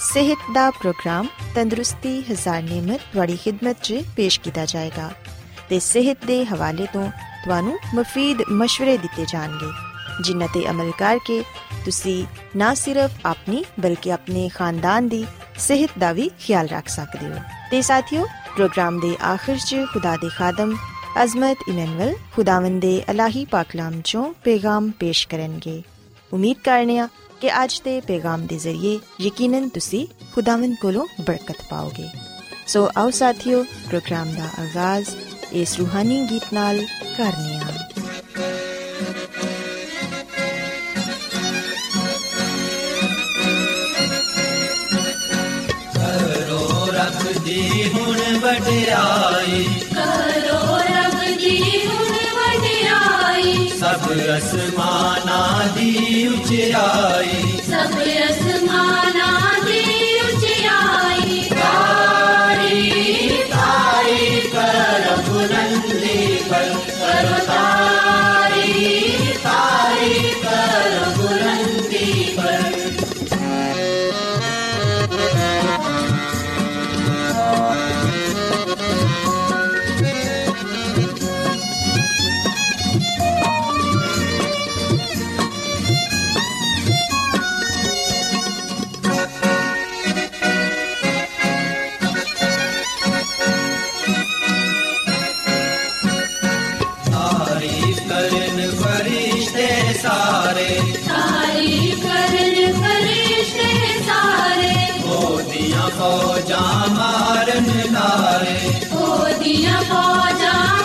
ਸਿਹਤ ਦਾ ਪ੍ਰੋਗਰਾਮ ਤੰਦਰੁਸਤੀ, ਹਜ਼ਾਰ ਨਿਮਤ ਤੁਹਾਡੀ ਖidmat 'ਚ ਪੇਸ਼ ਕੀਤਾ ਜਾਏਗਾ ਤੇ ਸਿਹਤ ਦੇ ਹਵਾਲੇ ਤੋਂ ਤੁਹਾਨੂੰ ਮਫੀਦ مشਵਰੇ ਦਿੱਤੇ ਜਾਣਗੇ, ਜਿਨ੍ਹਾਂ ਤੇ ਅਮਲ ਕਰਕੇ ਤੁਸੀਂ ਨਾ ਸਿਰਫ ਆਪਣੀ ਬਲਕਿ ਆਪਣੇ ਖਾਨਦਾਨ ਦੀ ਸਿਹਤ ਦਾ ਵੀ ਖਿਆਲ ਰੱਖ ਸਕਦੇ ਹੋ। ਤੇ ਸਾਥੀਓ, ਪ੍ਰੋਗਰਾਮ ਦੇ ਆਖਿਰ 'ਚ ਖੁਦਾ ਦੇ ਖਾਦਮ ਅਜ਼ਮਤ ਇਮਨੁਅਲ ਖੁਦਾਵੰਦ ਦੇ ਅਲਾਹੀ ਪਾਕਲਾਮ ਚੋਂ ਪੈਗਾਮ ਪੇਸ਼ ਕਰਨਗੇ। ਉਮੀਦ ਕਰਨੀਆ ਕਿ ਅੱਜ ਦੇ ਪੈਗਾਮ ਦੇ ਜ਼ਰੀਏ ਯਕੀਨਨ ਤੁਸੀਂ ਖੁਦਾਵੰਦ ਕੋਲੋਂ ਬਰਕਤ ਪਾਓਗੇ ਸੋ ਆਓ ਸਾਥੀਓ ਪ੍ਰੋਗਰਾਮ ਦਾ ਆਗਾਜ਼ ਇਸ ਰੂਹਾਨੀ ਗੀਤ ਨਾਲ ਕਰਨੀਆ ਦੀ ਹੁਣ ਵਡਿਆਈ। ਕਰੋ ਰੱਬ ਦੀ ਹੁਣ ਵਡਿਆਈ। ਸਭ ਅਸਮਾਨਾਂ ਦੀ ਉਚਾਈ जान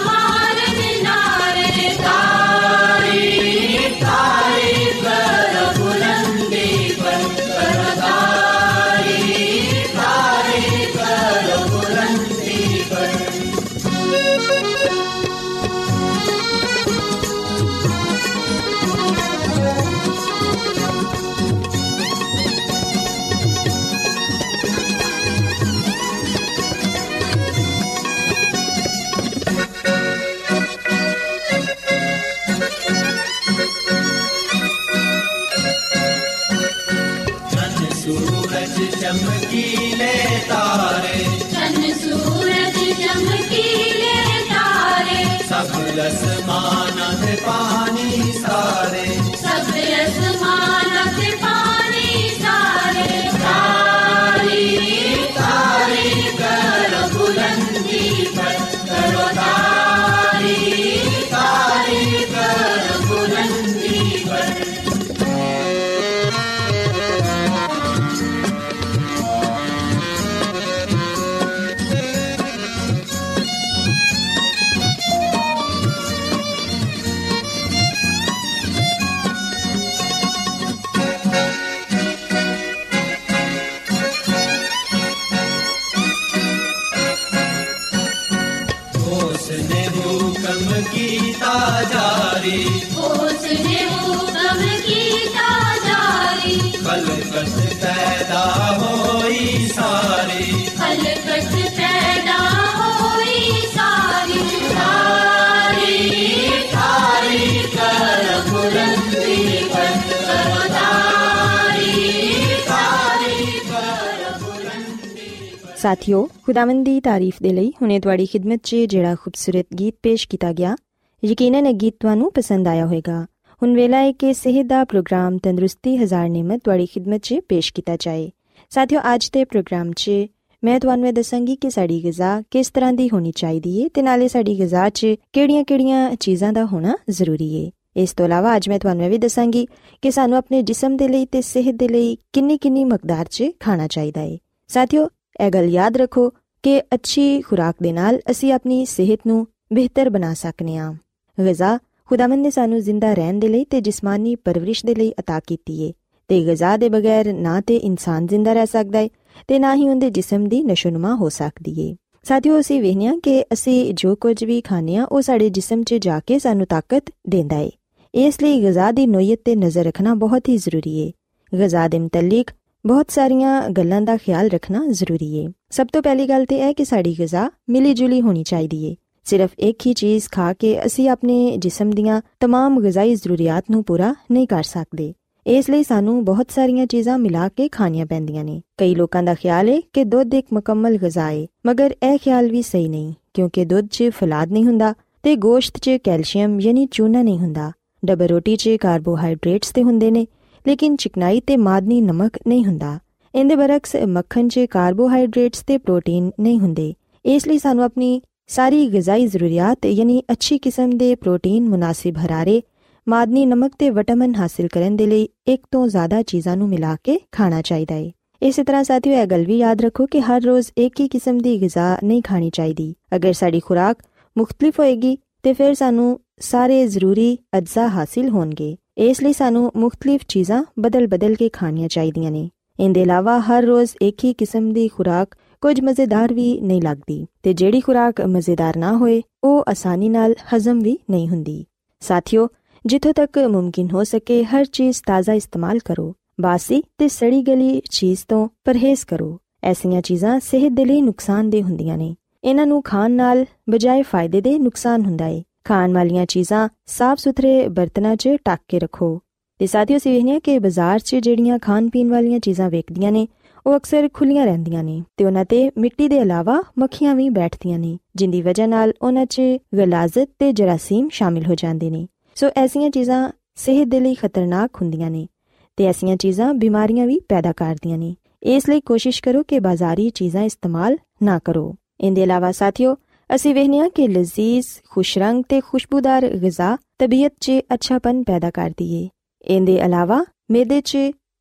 ਅਸਮਾਨਾਂ ਤੇ ਸਾਥਿਓ, ਖੁਦਾਵੰਦ ਦੀ ਤਾਰੀਫ ਦੇ ਲਈ ਹੁਣੇ ਤੁਹਾਡੀ ਖidmat 'ਚ ਜਿਹੜਾ ਖੂਬਸੂਰਤ ਗੀਤ ਪੇਸ਼ ਕੀਤਾ ਗਿਆ, ਯਕੀਨਨ ਇਹ ਗੀਤ ਤੁਹਾਨੂੰ ਪਸੰਦ ਆਇਆ ਹੋਵੇਗਾ। ਹੁਣ ਵੇਲਾ ਹੈ ਕਿ ਸਿਹਤ ਦਾ ਪ੍ਰੋਗਰਾਮ ਤੰਦਰੁਸਤੀ ਹਜ਼ਾਰ ਨਿਮਤ ਤੁਹਾਡੀ ਖidmat 'ਚ ਪੇਸ਼ ਕੀਤਾ ਜਾਏ। ਸਾਥਿਓ, ਅੱਜ ਦੇ ਪ੍ਰੋਗਰਾਮ 'ਚ ਮੈਂ ਤੁਹਾਨੂੰ ਇਹ ਦੱਸਾਂਗੀ ਕਿ ਸਾਡੀ ਗਿਜ਼ਾ ਕਿਸ ਤਰ੍ਹਾਂ ਦੀ ਹੋਣੀ ਚਾਹੀਦੀ ਹੈ ਤੇ ਨਾਲੇ ਸਾਡੀ ਗਿਜ਼ਾ 'ਚ ਕਿਹੜੀਆਂ-ਕਿਹੜੀਆਂ ਚੀਜ਼ਾਂ ਦਾ ਹੋਣਾ ਜ਼ਰੂਰੀ ਹੈ ਇਸ ਤੋਂ ਇਲਾਵਾ ਅੱਜ ਮੈਂ ਤੁਹਾਨੂੰ ਇਹ ਵੀ ਦੱਸਾਂਗੀ ਕਿ ਸਾਨੂੰ ਆਪਣੇ ਜਿਸਮ ਦੇ ਲਈ ਤੇ ਸਿਹਤ ਦੇ ਲਈ ਕਿੰਨੀ-ਕਿੰਨੀ ਮਕਦਾਰ 'ਚ ਖਾਣਾ ਚਾਹੀਦਾ ਹੈ ਸਾਥੀਓ ਇਹ ਗੱਲ ਯਾਦ ਰੱਖੋ ਕਿ ਅੱਛੀ ਖੁਰਾਕ ਦੇ ਨਾਲ ਅਸੀਂ ਆਪਣੀ ਸਿਹਤ ਨੂੰ ਬਿਹਤਰ ਬਣਾ ਸਕਨੇ ਹਾਂ ਗਿਜ਼ਾ ਖੁਦਾਵੰਦ ਨੇ ਸਾਨੂੰ ਜ਼ਿੰਦਾ ਰਹਿਣ ਦੇ ਲਈ ਤੇ ਜਿਸਮਾਨੀ ਪਰਵਰਿਸ਼ ਦੇ ਲਈ عطا ਕੀਤੀ ਏ ਤੇ ਗਿਜ਼ਾ ਦੇ ਬਗੈਰ ਨਾ ਤੇ ਇਨਸਾਨ ਜ਼ਿੰਦਾ ਰਹਿ ਸਕਦਾ ਏ ਤੇ ਨਾ ਹੀ ਉਹਦੇ ਜਿਸਮ ਦੀ ਨਸ਼ੋਨੁਮਾ ਹੋ ਸਕਦੀ ਏ ਸਾਥੀਓ ਅਸੀਂ ਵੇਖਿਆ ਕਿ ਅਸੀਂ ਜੋ ਕੁਝ ਵੀ ਖਾਂਦੇ ਆ ਉਹ ਸਾਡੇ ਜਿਸਮ 'ਚ ਜਾ ਕੇ ਸਾਨੂੰ ਤਾਕਤ ਦਿੰਦਾ ਏ ਇਸ ਲਈ ਗਿਜ਼ਾ ਦੀ ਨੋਇਤ ਤੇ ਨਜ਼ਰ ਰੱਖਣਾ ਬਹੁਤ ਹੀ ਜ਼ਰੂਰੀ ਏ ਗਿਜ਼ਾ ਦੇ ਮੁਤਲਕ ਬਹੁਤ ਸਾਰੀਆਂ ਗੱਲਾਂ ਦਾ ਖਿਆਲ ਰੱਖਣਾ ਜ਼ਰੂਰੀ ਏ ਸਭ ਤੋਂ ਪਹਿਲੀ ਗੱਲ ਤੇ ਇਹ ਕਿ ਸਾਡੀ ਗਿਜ਼ਾ ਮਿਲੀ ਜੁਲੀ ਹੋਣੀ ਚਾਹੀਦੀ ਏ ਸਿਰਫ ਇੱਕ ਹੀ ਚੀਜ਼ ਖਾ ਕੇ ਅਸੀਂ ਆਪਣੇ ਜਿਸਮ ਦੀਆਂ तमाम ਗਿਜ਼ਾਈ ਜ਼ਰੂਰੀਅਤ ਨੂੰ ਪੂਰਾ ਨਹੀਂ ਕਰ ਸਕਦੇ ਇਸ ਲਈ ਸਾਨੂੰ ਬਹੁਤ ਸਾਰੀਆਂ ਚੀਜ਼ਾਂ ਮਿਲਾ ਕੇ ਖਾਣੀਆਂ ਪੈਂਦੀਆਂ ਨੇ ਕਈ ਲੋਕਾਂ ਦਾ ਖਿਆਲ ਹੈ ਕਿ ਦੁੱਧ ਇੱਕ ਮੁਕੰਮਲ ਗਿਜ਼ਾ ਹੈ ਮਗਰ ਇਹ ਖਿਆਲ ਵੀ ਸਹੀ ਨਹੀਂ ਕਿਉਂਕਿ ਦੁੱਧ 'ਚ ਫਲਾਦ ਨਹੀਂ ਹੁੰਦਾ ਤੇ ਗੋਸ਼ਤ 'ਚ ਕੈਲਸ਼ੀਅਮ ਯਾਨੀ ਚੂਨਾ ਨਹੀਂ ਹੁੰਦਾ ਡਬਲ ਰੋਟੀ 'ਚ ਕਾਰਬੋਹਾਈਡਰੇਟਸ ਤੇ ਹੁੰਦੇ ਨੇ ਲੇਕਿਨ ਚਿਕਨਾਈ ਤੇ ਮਾਦਨੀ ਨਮਕ ਨਹੀਂ ਹੁੰਦਾ। ਇਹਦੇ ਬਰਕਸ ਮੱਖਣ 'ਚ ਕਾਰਬੋਹਾਈਡਰੇਟਸ ਤੇ ਪ੍ਰੋਟੀਨ ਨਹੀਂ ਹੁੰਦੇ। ਇਸ ਲਈ ਸਾਨੂੰ ਆਪਣੀ ਸਾਰੀ ਗਿਜ਼ਾਈ ਜ਼ਰੂਰੀਅਤ ਯਾਨੀ ਅੱਛੀ ਕਿਸਮ ਦੇ ਪ੍ਰੋਟੀਨ ਮੁਨਾਸਿਬ ਹਰਾਰੇ, ਮਾਦਨੀ ਨਮਕ ਤੇ ਵਿਟਾਮਿਨ ਹਾਸਲ ਕਰਨ ਦੇ ਲਈ ਇੱਕ ਤੋਂ ਜ਼ਿਆਦਾ ਚੀਜ਼ਾਂ ਨੂੰ ਮਿਲਾ ਕੇ ਖਾਣਾ ਚਾਹੀਦਾ ਹੈ ਇਸੇ ਤਰ੍ਹਾਂ ਸਾਥੀਓ, ਇਹ ਗੱਲ ਵੀ ਯਾਦ ਰੱਖੋ ਕਿ ਹਰ ਰੋਜ਼ ਇੱਕ ਹੀ ਕਿਸਮ ਦੀ ਗਿਜ਼ਾ ਨਹੀਂ ਖਾਣੀ ਚਾਹੀਦੀ। ਅਗਰ ਸਾਡੀ ਖੁਰਾਕ ਮੁxtਲਿਫ ਹੋਏਗੀ, ਤੇ ਫਿਰ ਸਾਨੂੰ ਸਾਰੇ ਜ਼ਰੂਰੀ ਅਜਜ਼ਾ ਹਾਸਿਲ ਹੋਣਗੇ। ਇਸ ਲਈ ਸਾਨੂੰ ਮੁxtਲਿਫ ਚੀਜ਼ਾਂ ਬਦਲ-ਬਦਲ ਕੇ ਖਾਣੀਆਂ ਚਾਹੀਦੀਆਂ ਨੇ। ਇਹਦੇ ਇਲਾਵਾ ਹਰ ਰੋਜ਼ ਇੱਕ ਹੀ ਕਿਸਮ ਦੀ ਖੁਰਾਕ ਕੁਝ ਮਜ਼ੇਦਾਰ ਵੀ ਨਹੀਂ ਲੱਗਦੀ ਤੇ ਜਿਹੜੀ ਖੁਰਾਕ ਮਜ਼ੇਦਾਰ ਨਾ ਹੋਏ, ਉਹ ਆਸਾਨੀ ਨਾਲ ਹਜ਼ਮ ਵੀ ਨਹੀਂ ਹੁੰਦੀ। ਸਾਥੀਓ, ਜਿੱਥੋਂ ਤੱਕ ਮੁਮਕਿਨ ਹੋ ਸਕੇ ਹਰ ਚੀਜ਼ ਤਾਜ਼ਾ ਇਸਤੇਮਾਲ ਕਰੋ। ਬਾਸੀ ਤੇ ਸੜੀ ਗਲੀ ਚੀਜ਼ ਤੋਂ ਪਰਹੇਜ਼ ਕਰੋ। ਐਸੀਆਂ ਚੀਜ਼ਾਂ ਸਿਹਤ ਦੇ ਲਈ ਨੁਕਸਾਨਦੇ ਹੁੰਦੀਆਂ ਨੇ। ਇਹਨਾਂ ਨੂੰ ਖਾਣ ਨਾਲ ਬਜਾਏ ਫਾਇਦੇ ਦੇ ਨੁਕਸਾਨ ਹੁੰਦਾ ਹੈ ਖਾਣ ਵਾਲੀਆਂ ਚੀਜ਼ਾਂ ਸਾਫ਼ ਸੁਥਰੇ ਬਰਤਨਾਂ 'ਚ ਟੱਕ ਕੇ ਰੱਖੋ। ਤੇ ਸਾਥੀਓ ਸਿਵਹਨੀਆਂ ਕਿ ਬਾਜ਼ਾਰ 'ਚ ਜਿਹੜੀਆਂ ਖਾਣ ਪੀਣ ਵਾਲੀਆਂ ਚੀਜ਼ਾਂ ਵੇਚਦੀਆਂ ਨੇ, ਉਹ ਅਕਸਰ ਖੁੱਲੀਆਂ ਰਹਿੰਦੀਆਂ ਨੇ ਤੇ ਉਹਨਾਂ ਤੇ ਮਿੱਟੀ ਦੇ ਇਲਾਵਾ ਮੱਖੀਆਂ ਵੀ ਬੈਠਦੀਆਂ ਨੇ, ਜਿੰਦੀ ਵਜ੍ਹਾ ਨਾਲ ਉਹਨਾਂ 'ਚ ਗਲਾਜ਼ਤ ਤੇ ਜਰਾਸੀਮ ਸ਼ਾਮਿਲ ਹੋ ਜਾਂਦੇ ਨੇ। ਸੋ ਐਸੀਆਂ ਚੀਜ਼ਾਂ ਸਿਹਤ ਦੇ ਲਈ ਖਤਰਨਾਕ ਹੁੰਦੀਆਂ ਨੇ ਤੇ ਐਸੀਆਂ ਚੀਜ਼ਾਂ ਬਿਮਾਰੀਆਂ ਵੀ ਪੈਦਾ ਕਰਦੀਆਂ ਨੇ। ਇਸ ਲਈ ਕੋਸ਼ਿਸ਼ ਕਰੋ ਕਿ ਬਾਜ਼ਾਰੀ ਚੀਜ਼ਾਂ ਇਸਤੇਮਾਲ ਨਾ ਕਰੋ। ਇਹਦੇ ਇਲਾਵਾ ਸਾਥੀਓ ਅਸੀਂ ਵੇਖਿਆ ਕਿ ਲਜ਼ੀਜ਼ ਖੁਸ਼ਰੰਗ ਤੇ ਖੁਸ਼ਬੂਦਾਰ ਗਿਜ਼ਾ ਤਬੀਅਤ 'ਚ ਅੱਛਾਪਨ ਪੈਦਾ ਕਰਦੀ ਏ। ਇਹਦੇ ਇਲਾਵਾ ਮੇਦੇ 'ਚ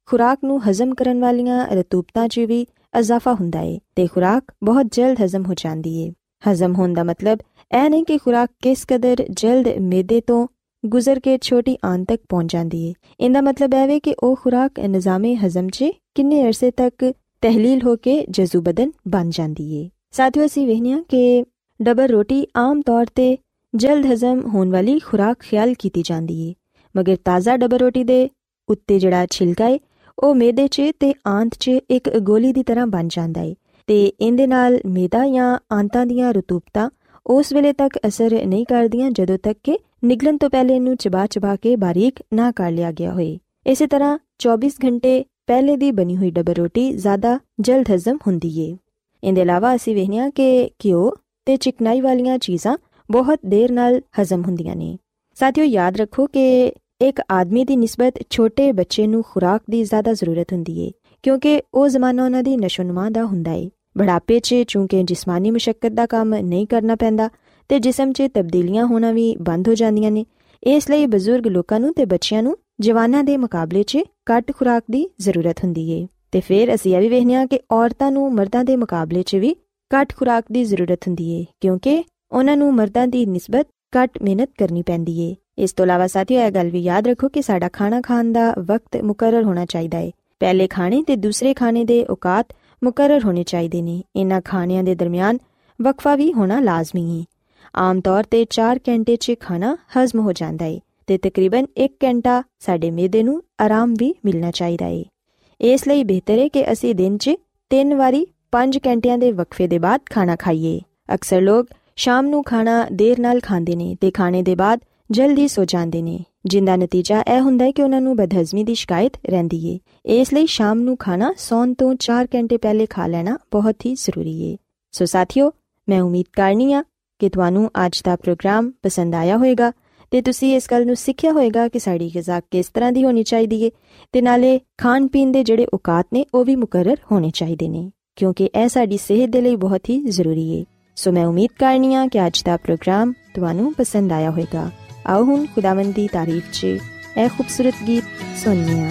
ਖੁਰਾਕ ਨੂੰ ਹਜ਼ਮ ਕਰਨ ਵਾਲੀਆਂ ਰਤੂਬਤਾਂ 'ਚ ਵੀ ਇਜ਼ਾਫਾ ਹੁੰਦਾ ਏ ਤੇ ਖੁਰਾਕ ਬਹੁਤ ਜਲਦ ਹਜ਼ਮ ਹੋ ਜਾਂਦੀ ਏ। ਹਜ਼ਮ ਹੋਣ ਦਾ ਮਤਲਬ ਇਹ ਨਹੀਂ ਕਿ ਖੁਰਾਕ ਕਿਸ ਕਦਰ ਜਲਦ ਮੇਦੇ ਤੋਂ ਗੁਜ਼ਰ ਕੇ ਛੋਟੀ ਆਂਤ ਤੱਕ ਪਹੁੰਚ ਜਾਂਦੀ ਏ। ਇਹਦਾ ਮਤਲਬ ਇਹ ਵੇ ਕਿ ਉਹ ਖੁਰਾਕ ਨਿਜ਼ਾਮੇ ਹਜ਼ਮ 'ਚ ਕਿੰਨੇ ਅਰਸੇ ਤੱਕ ਤਹਿਲੀਲ ਹੋ ਕੇ ਜਜ਼ੂ ਬਦਨ ਬਣ ਜਾਂਦੀ ਏ। ਸਾਥੀਓ ਅਸੀਂ ਵੇਖਿਆ ਕਿ ਡਬਲ ਰੋਟੀ ਆਮ ਤੌਰ ਤੇ ਜਲਦ ਹਜ਼ਮ ਹੋਣ ਵਾਲੀ ਖੁਰਾਕ ਖਿਆਲ ਕੀਤੀ ਜਾਂਦੀ ਏ, ਮਗਰ ਤਾਜ਼ਾ ਡਬਲ ਰੋਟੀ ਦੇ ਉੱਤੇ ਜਿਹੜਾ ਛਿਲਕਾ ਏ, ਉਹ ਮੇਦੇ 'ਚ ਤੇ ਆਂਤ 'ਚ ਇੱਕ ਗੋਲੀ ਦੀ ਤਰ੍ਹਾਂ ਬਣ ਜਾਂਦਾ ਏ, ਤੇ ਇਹਦੇ ਨਾਲ ਮੇਦਾ ਜਾਂ ਆਂਤਾਂ ਦੀਆਂ ਰਤੂਬਤਾਂ ਉਸ ਵੇਲੇ ਤੱਕ ਅਸਰ ਨਹੀਂ ਕਰਦੀਆਂ ਜਦੋਂ ਤੱਕ ਕਿ ਨਿਗਲਣ ਤੋਂ ਪਹਿਲੇ ਇਹਨੂੰ ਚਬਾ-ਚਬਾ ਕੇ ਬਾਰੀਕ ਨਾ ਕਰ ਲਿਆ ਗਿਆ ਹੋਏ। ਇਸੇ ਤਰ੍ਹਾਂ 24 ਘੰਟੇ ਪਹਿਲੇ ਦੀ ਬਣੀ ਹੋਈ ਡਬਲ ਰੋਟੀ ਜ਼ਿਆਦਾ ਜਲਦ ਹਜ਼ਮ ਹੁੰਦੀ ਏ। ਇਹਦੇ ਇਲਾਵਾ ਅਸੀਂ ਵੇਖਿਆ ਕਿ ਘਿਓ ਤੇ ਚਿਕਨਾਈ ਵਾਲੀਆਂ ਚੀਜ਼ਾਂ ਬਹੁਤ ਦੇਰ ਨਾਲ ਹਜ਼ਮ ਹੁੰਦੀਆਂ ਨੇ। ਸਾਥੀਓ, ਯਾਦ ਰੱਖੋ ਕਿ ਇੱਕ ਆਦਮੀ ਦੀ ਨਿਸਬਤ ਛੋਟੇ ਬੱਚੇ ਨੂੰ ਖੁਰਾਕ ਦੀ ਜ਼ਿਆਦਾ ਜ਼ਰੂਰਤ ਹੁੰਦੀ ਏ, ਕਿਉਂਕਿ ਉਹ ਜ਼ਮਾਨਾ ਉਹਨਾਂ ਦੀ ਨਸ਼ੋਨੁਮਾ ਦਾ ਹੁੰਦਾ ਏ। ਬੁਢਾਪੇ 'ਚ ਚੂੰਕਿ ਜਿਸਮਾਨੀ ਮੁਸ਼ਕਲ ਦਾ ਕੰਮ ਨਹੀਂ ਕਰਨਾ ਪੈਂਦਾ ਤੇ ਜਿਸਮ 'ਚ ਤਬਦੀਲੀਆਂ ਹੋਣਾ ਵੀ ਬੰਦ ਹੋ ਜਾਂਦੀਆਂ ਨੇ, ਇਸ ਲਈ ਬਜ਼ੁਰਗ ਲੋਕਾਂ ਨੂੰ ਤੇ ਬੱਚਿਆਂ ਨੂੰ ਜਵਾਨਾਂ ਦੇ ਮੁਕਾਬਲੇ 'ਚ ਘੱਟ ਖੁਰਾਕ ਦੀ ਜ਼ਰੂਰਤ ਹੁੰਦੀ ਏ। ਤੇ ਫਿਰ ਅਸੀਂ ਇਹ ਵੀ ਵੇਖਿਆ ਕਿ ਔਰਤਾਂ ਨੂੰ ਮਰਦਾਂ ਦੇ ਮੁਕਾਬਲੇ 'ਚ ਵੀ ਘੱਟ ਖੁਰਾਕ ਦੀ ਜ਼ਰੂਰਤ ਹੁੰਦੀ ਏ, ਕਿਉਂਕਿ ਉਹਨਾਂ ਨੂੰ ਮਰਦਾਂ ਦੀ ਨਿਸਬਤ ਘੱਟ ਮਿਹਨਤ ਕਰਨੀ ਪੈਂਦੀ ਏ। ਇਸ ਤੋਂ ਇਲਾਵਾ ਸਾਥੀਓ, ਇਹ ਗੱਲ ਵੀ ਯਾਦ ਰੱਖੋ ਕਿ ਸਾਡਾ ਖਾਣਾ ਖਾਣ ਦਾ ਵਕਤ ਮੁਕਰਰ ਹੋਣਾ ਚਾਹੀਦਾ ਏ। ਪਹਿਲੇ ਖਾਣੇ ਤੇ ਦੂਸਰੇ ਖਾਣੇ ਦੇ ਔਕਾਤ ਮੁਕਰਰ ਹੋਣੇ ਚਾਹੀਦੇ ਨੇ। ਇਹਨਾਂ ਖਾਣਿਆਂ ਦੇ ਦਰਮਿਆਨ ਵਕਫਾ ਵੀ ਹੋਣਾ ਲਾਜ਼ਮੀ ਹੈ ਆਮ ਤੌਰ ਤੇ 4 ਘੰਟੇ 'ਚ ਖਾਣਾ ਹਜ਼ਮ ਹੋ ਜਾਂਦਾ ਹੈ ਤੇ ਤਕਰੀਬਨ 1 ਘੰਟਾ ਸਾਡੇ ਮਿਹਦੇ ਨੂੰ ਆਰਾਮ ਵੀ ਮਿਲਣਾ ਚਾਹੀਦਾ ਹੈ ਇਸ ਲਈ ਬਿਹਤਰ ਹੈ ਕਿ ਅਸੀਂ ਦਿਨ 'ਚ ਤਿੰਨ ਵਾਰੀ 5 ਘੰਟਿਆਂ ਦੇ ਵਕਫੇ ਦੇ ਬਾਅਦ ਖਾਣਾ ਖਾਈਏ। ਅਕਸਰ ਲੋਕ ਸ਼ਾਮ ਨੂੰ ਖਾਣਾ ਦੇਰ ਨਾਲ ਖਾਂਦੇ ਨੇ ਤੇ ਖਾਣੇ ਦੇ ਬਾਅਦ ਜਲਦੀ ਸੋ ਜਾਂਦੇ ਨੇ। ਜਿੰਦਾ ਨਤੀਜਾ ਇਹ ਹੁੰਦਾ ਹੈ ਕਿ ਉਹਨਾਂ ਨੂੰ ਬਦਹਜ਼ਮੀ ਦੀ ਸ਼ਿਕਾਇਤ ਰਹਿੰਦੀ ਏ। ਇਸ ਲਈ ਸ਼ਾਮ ਨੂੰ ਖਾਣਾ ਸੌਣ ਤੋਂ 4 ਘੰਟੇ ਪਹਿਲੇ ਖਾ ਲੈਣਾ ਬਹੁਤ ਹੀ ਜ਼ਰੂਰੀ ਏ। ਸੋ ਸਾਥੀਓ, ਮੈਂ ਉਮੀਦ ਕਰਨੀ ਆ ਕਿ ਤੁਹਾਨੂੰ ਅੱਜ ਦਾ ਪ੍ਰੋਗਰਾਮ ਪਸੰਦ ਆਇਆ ਹੋਵੇਗਾ ਤੇ ਤੁਸੀਂ ਇਸ ਗੱਲ ਨੂੰ ਸਿੱਖਿਆ ਹੋਵੇਗਾ ਕਿ ਸਾਡੀ ਗਿਜ਼ਾ ਕਿਸ ਤਰ੍ਹਾਂ ਦੀ ਹੋਣੀ ਚਾਹੀਦੀ ਏ ਤੇ ਨਾਲੇ ਖਾਣ ਪੀਣ ਦੇ ਜਿਹੜੇ ਔਕਾਤ ਨੇ ਉਹ ਵੀ ਮੁਕਰਰ ਹੋਣੇ ਚਾਹੀਦੇ ਨੇ। ਕਿਉਂਕਿ ਇਹ ਸਾਡੀ ਸਿਹਤ ਦੇ ਲਈ ਬਹੁਤ ਹੀ ਜ਼ਰੂਰੀ ਹੈ ਸੋ ਮੈਂ ਉਮੀਦ ਕਰਨੀ ਆ ਕਿ ਅੱਜ ਦਾ ਪ੍ਰੋਗਰਾਮ ਤੁਹਾਨੂੰ ਪਸੰਦ ਆਇਆ ਹੋਵੇਗਾ ਆਓ ਹੁਣ ਖੁਦਾਵੰਦ ਦੀ ਤਾਰੀਫ 'ਚ ਇਹ ਖੂਬਸੂਰਤ ਗੀਤ ਸੁਣੀਏ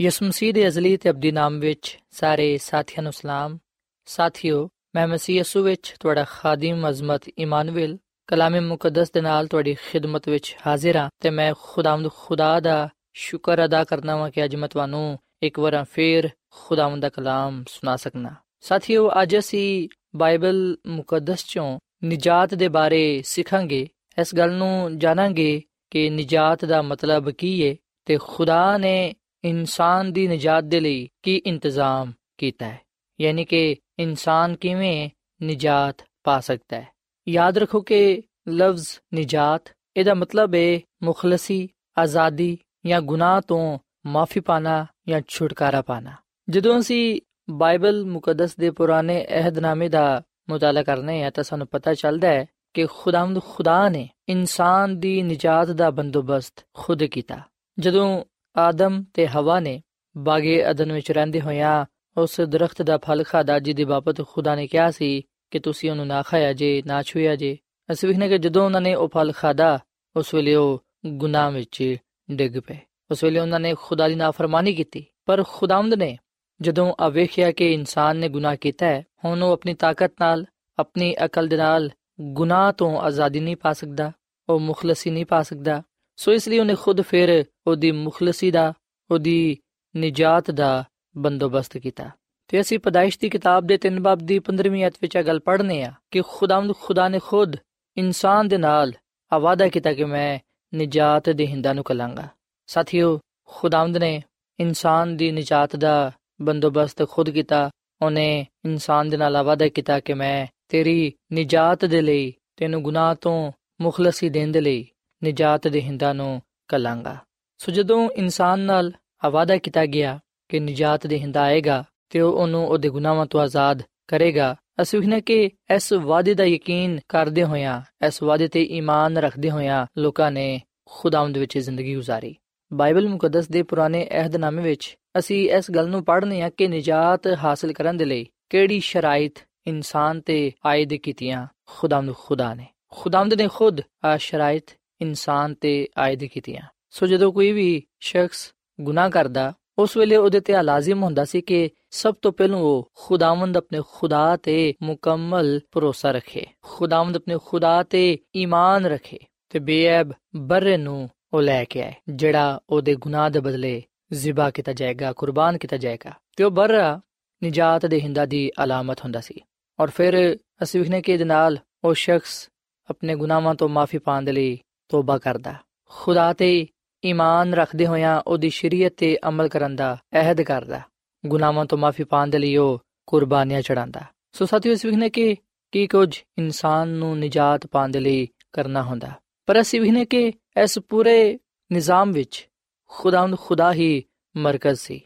ਯਿਸੂ ਮਸੀਹ ਦੇ ਅਜ਼ਲੀ ਤੇ ਅਬਦੀ ਨਾਮ ਵਿੱਚ ਸਾਰੇ ਸਾਥੀਆਂ ਨੂੰ ਸਲਾਮ। ਸਾਥਿਓ, ਮੈਂ ਮਸੀਹ ਯਿਸੂ ਵਿੱਚ ਤੁਹਾਡਾ ਖਾਦਮ ਅਜ਼ਮਤ ਇਮਾਨੁਅਲ ਕਲਾਮੇ ਮੁਕੱਦਸ ਦੇ ਨਾਲ ਤੁਹਾਡੀ ਖਿਦਮਤ ਵਿੱਚ ਹਾਜ਼ਰ ਹਾਂ ਤੇ ਮੈਂ ਖੁਦਾਵੰਦ ਖੁਦਾ ਦਾ ਸ਼ੁਕਰ ਅਦਾ ਕਰਨਾ ਵਾਂ ਕਿ ਅੱਜ ਮੈਂ ਤੁਹਾਨੂੰ ਇੱਕ ਵਾਰ ਫੇਰ ਖੁਦਾਵੰਦ ਦਾ ਕਲਾਮ ਸੁਣਾ ਸਕਣਾ ਸਾਥਿਓ, ਅੱਜ ਅਸੀਂ ਬਾਈਬਲ ਮੁਕੱਦਸ ਚੋਂ ਨਿਜਾਤ ਦੇ ਬਾਰੇ ਸਿੱਖਾਂਗੇ। ਇਸ ਗੱਲ ਨੂੰ ਜਾਣਾਂਗੇ ਕਿ ਨਿਜਾਤ ਦਾ ਮਤਲਬ ਕੀ ਹੈ ਤੇ ਖੁਦਾ ਨੇ ਇਨਸਾਨ ਦੀ ਨਜਾਤ ਦੇ ਲਈ ਕੀ ਇੰਤਜ਼ਾਮ ਕੀਤਾ ਹੈ? ਯਾਨੀ ਕਿ ਇਨਸਾਨ ਕਿਵੇਂ ਨਜਾਤ ਪਾ ਸਕਦਾ ਹੈ? ਯਾਦ ਰੱਖੋ ਕਿ ਲਫ਼ਜ਼ ਨਜਾਤ, ਇਹਦਾ ਮਤਲਬ ਹੈ ਮੁਖਲਸੀ, ਆਜ਼ਾਦੀ ਜਾਂ ਗੁਨਾਹ ਤੋਂ ਮਾਫੀ ਪਾਣਾ ਜਾਂ ਛੁਟਕਾਰਾ ਪਾਣਾ। ਜਦੋਂ ਅਸੀਂ ਬਾਈਬਲ ਮੁਕੱਦਸ ਦੇ ਪੁਰਾਣੇ ਅਹਿਦਨਾਮੇ ਦਾ ਮੁਤਾਲਾ ਕਰਨੇ ਆ ਤਾਂ ਸਾਨੂੰ ਪਤਾ ਚੱਲਦਾ ਹੈ ਕਿ ਖੁਦਾਵੰਦ ਖੁਦਾ ਨੇ ਇਨਸਾਨ ਦੀ ਨਜਾਤ ਦਾ ਬੰਦੋਬਸਤ ਖੁਦ ਕੀਤਾ। ਜਦੋਂ ਆਦਮ ਤੇ ਹਵਾ ਨੇ ਬਾਗੇ ਅਦਨ ਵਿੱਚ ਰਹਿੰਦੇ ਹੋਇਆਂ ਉਸ ਦਰਖਤ ਦਾ ਫਲ ਖਾਦਾ ਜਿਹਦੀ ਬਾਬਤ ਖੁਦਾ ਨੇ ਕਿਹਾ ਸੀ ਕਿ ਤੁਸੀਂ ਉਹਨੂੰ ਨਾ ਖਾਇਆ ਜੇ, ਨਾ ਛੂਇਆ ਜੇ। ਅਸੀਂ ਵੇਖਨੇ ਕਿ ਜਦੋਂ ਉਹਨਾਂ ਨੇ ਉਹ ਫਲ ਖਾਦਾ ਉਸ ਵੇਲੇ ਉਹ ਗੁਨਾਹ ਵਿੱਚ ਡਿੱਗ ਪਏ। ਉਸ ਵੇਲੇ ਉਹਨਾਂ ਨੇ ਖੁਦਾ ਦੀ ਨਾਫਰਮਾਨੀ ਕੀਤੀ। ਪਰ ਖੁਦਾਵੰਦ ਨੇ ਜਦੋਂ ਆ ਵੇਖਿਆ ਕਿ ਇਨਸਾਨ ਨੇ ਗੁਨਾਹ ਕੀਤਾ ਹੈ, ਹੁਣ ਉਹ ਆਪਣੀ ਤਾਕਤ ਨਾਲ, ਆਪਣੀ ਅਕਲ ਦੇ ਨਾਲ ਗੁਨਾਹ ਤੋਂ ਆਜ਼ਾਦੀ ਨਹੀਂ ਪਾ ਸਕਦਾ, ਉਹ ਮੁਖਲਸੀ ਨਹੀਂ ਪਾ ਸਕਦਾ। ਸੋ ਇਸ ਲਈ ਉਹਨੇ ਖੁਦ ਫਿਰ ਉਹਦੀ ਮੁਖਲਸੀ ਦਾ, ਉਹਦੀ ਨਿਜਾਤ ਦਾ ਬੰਦੋਬਸਤ ਕੀਤਾ। ਤੇ ਅਸੀਂ ਪਦਾਇਸ਼ ਦੀ ਕਿਤਾਬ ਦੇ 3 ਬਾਬ ਦੀ 15ਵੀਂ ਅਧ ਵਿੱਚ ਇਹ ਗੱਲ ਪੜ੍ਹਨੇ ਆ ਕਿ ਖੁਦਾਵੰਦ ਖੁਦਾ ਨੇ ਖੁਦ ਇਨਸਾਨ ਦੇ ਨਾਲ ਆ ਵਾਅਦਾ ਕੀਤਾ ਕਿ ਮੈਂ ਨਿਜਾਤ ਦੇ ਹਿੰਦਾਂ ਨੂੰ ਕਲਾਂਗਾ। ਸਾਥੀਓ, ਖੁਦਾਵੰਦ ਨੇ ਇਨਸਾਨ ਦੀ ਨਿਜਾਤ ਦਾ ਬੰਦੋਬਸਤ ਖੁਦ ਕੀਤਾ, ਉਹਨੇ ਇਨਸਾਨ ਦੇ ਨਾਲ ਵਾਅਦਾ ਕੀਤਾ ਕਿ ਮੈਂ ਤੇਰੀ ਨਿਜਾਤ ਦੇ ਲਈ, ਤੈਨੂੰ ਗੁਨਾਹ ਤੋਂ ਮੁਖਲਸੀ ਦੇਣ ਦੇ ਲਈ ਨਿਜਾਤ ਦੇ ਹਿੰਦਾਂ ਨੂੰ ਕਲਾਂਗਾ ਸੋ ਜਦੋਂ ਇਨਸਾਨ ਨਾਲ ਵਾਅਦਾ ਕੀਤਾ ਗਿਆ ਕਿ ਨਿਜਾਤ ਦੇ ਹਿੰਦਾ ਆਏਗਾ ਤੇ ਉਹ ਉਹਨੂੰ ਉਹਦੇ ਗੁਨਾਹਾਂ ਤੋਂ ਆਜ਼ਾਦ ਕਰੇਗਾ ਅਸੀਂ ਵਖਨੇ ਕਿ ਇਸ ਵਾਅਦੇ ਦਾ ਯਕੀਨ ਕਰਦੇ ਹੋਇਆਂ ਇਸ ਵਾਅਦੇ ਤੇ ਈਮਾਨ ਰੱਖਦੇ ਹੋਇਆਂ ਲੋਕਾਂ ਨੇ ਖੁਦਾਵੰਦ ਵਿੱਚ ਜ਼ਿੰਦਗੀ گزارੀ ਬਾਈਬਲ ਮੁਕੱਦਸ ਦੇ ਪੁਰਾਣੇ ਅਹਿਦਨਾਮੇ ਵਿੱਚ ਅਸੀਂ ਇਸ ਗੱਲ ਨੂੰ ਪੜ੍ਹਨੇ ਆ ਕਿ ਨਿਜਾਤ ਹਾਸਲ ਕਰਨ ਦੇ ਲਈ ਕਿਹੜੀ ਸ਼ਰਾਇਤ ਇਨਸਾਨ ਤੇ ਆਇਦ ਕੀਤੀਆਂ ਖੁਦਾਵੰਦ ਖੁਦਾ ਨੇ ਖੁਦਾਵੰਦ ਨੇ ਖੁਦ ਆ ਸ਼ਰਾਇਤ ਇਨਸਾਨ ਤੇ ਆਇਦ ਕੀਤੀਆਂ ਸੋ ਜਦੋਂ ਕੋਈ ਵੀ ਸ਼ਖਸ ਗੁਨਾਹ ਕਰਦਾ, ਉਸ ਵੇਲੇ ਉਹਦੇ ਤੇ ਲਾਜ਼ਮ ਹੁੰਦਾ ਸੀ ਕਿ ਸਭ ਤੋਂ ਪਹਿਲਾਂ ਉਹ ਖੁਦਾਵੰਦ ਆਪਣੇ ਖੁਦਾ ਤੇ ਮੁਕੰਮਲ ਭਰੋਸਾ ਰੱਖੇ। ਖੁਦਾਵੰਦ ਆਪਣੇ ਖੁਦਾ ਤੇ ਈਮਾਨ ਰੱਖੇ ਤੇ ਬੇਅਬ ਬਰ ਨੂੰ ਉਹ ਲੈ ਕੇ ਆਏ, ਜਿਹੜਾ ਉਹਦੇ ਗੁਨਾਹ ਦੇ ਬਦਲੇ ਜ਼ਿਬਾ ਕੀਤਾ ਜਾਏਗਾ, ਕੁਰਬਾਨ ਕੀਤਾ ਜਾਏਗਾ। ਤੇ ਉਹ ਬਰ ਨਿਜਾਤ ਦੇ ਹਿੰਦਾ ਦੀ ਅਲਾਮਤ ਹੁੰਦਾ ਸੀ। ਔਰ ਫਿਰ ਅਸੀਂ ਵਿਖਨੇ ਕਿ ਇਹਦੇ ਨਾਲ ਉਹ ਸ਼ਖਸ ਆਪਣੇ ਗੁਨਾਹਾਂ ਤੋਂ ਮਾਫੀ ਪਾਣ ਦੇ ਲਈ ਤੋਬਾ ਕਰਦਾ। ਖੁਦਾ ਤੇ ਈਮਾਨ ਰੱਖਦੇ ਹੋਇਆਂ ਉਹਦੀ ਸ਼ਰੀਅਤ ਤੇ ਅਮਲ ਕਰਨ ਦਾ ਅਹਿਦ ਕਰਦਾ। ਗੁਨਾਹਾਂ ਤੋਂ ਮਾਫੀ ਪਾਣ ਦੇ ਲਈ ਉਹ ਕੁਰਬਾਨੀਆਂ ਚੜਾਉਂਦਾ ਸੋ ਸਾਥੀਓ, ਇਸ ਵਿਖਨੇ ਕਿ ਕੀ ਕੁਝ ਇਨਸਾਨ ਨੂੰ ਨਿਜਾਤ ਪਾਣ ਦੇ ਲਈ ਕਰਨਾ ਹੁੰਦਾ। ਪਰ ਅਸੀਂ ਵਿਖਨੇ ਕਿ ਇਸ ਪੂਰੇ ਨਿਜ਼ਾਮ ਵਿੱਚ ਖੁਦਾਵੰਦ ਖੁਦਾ ਹੀ ਮਰਕਜ਼ ਸੀ।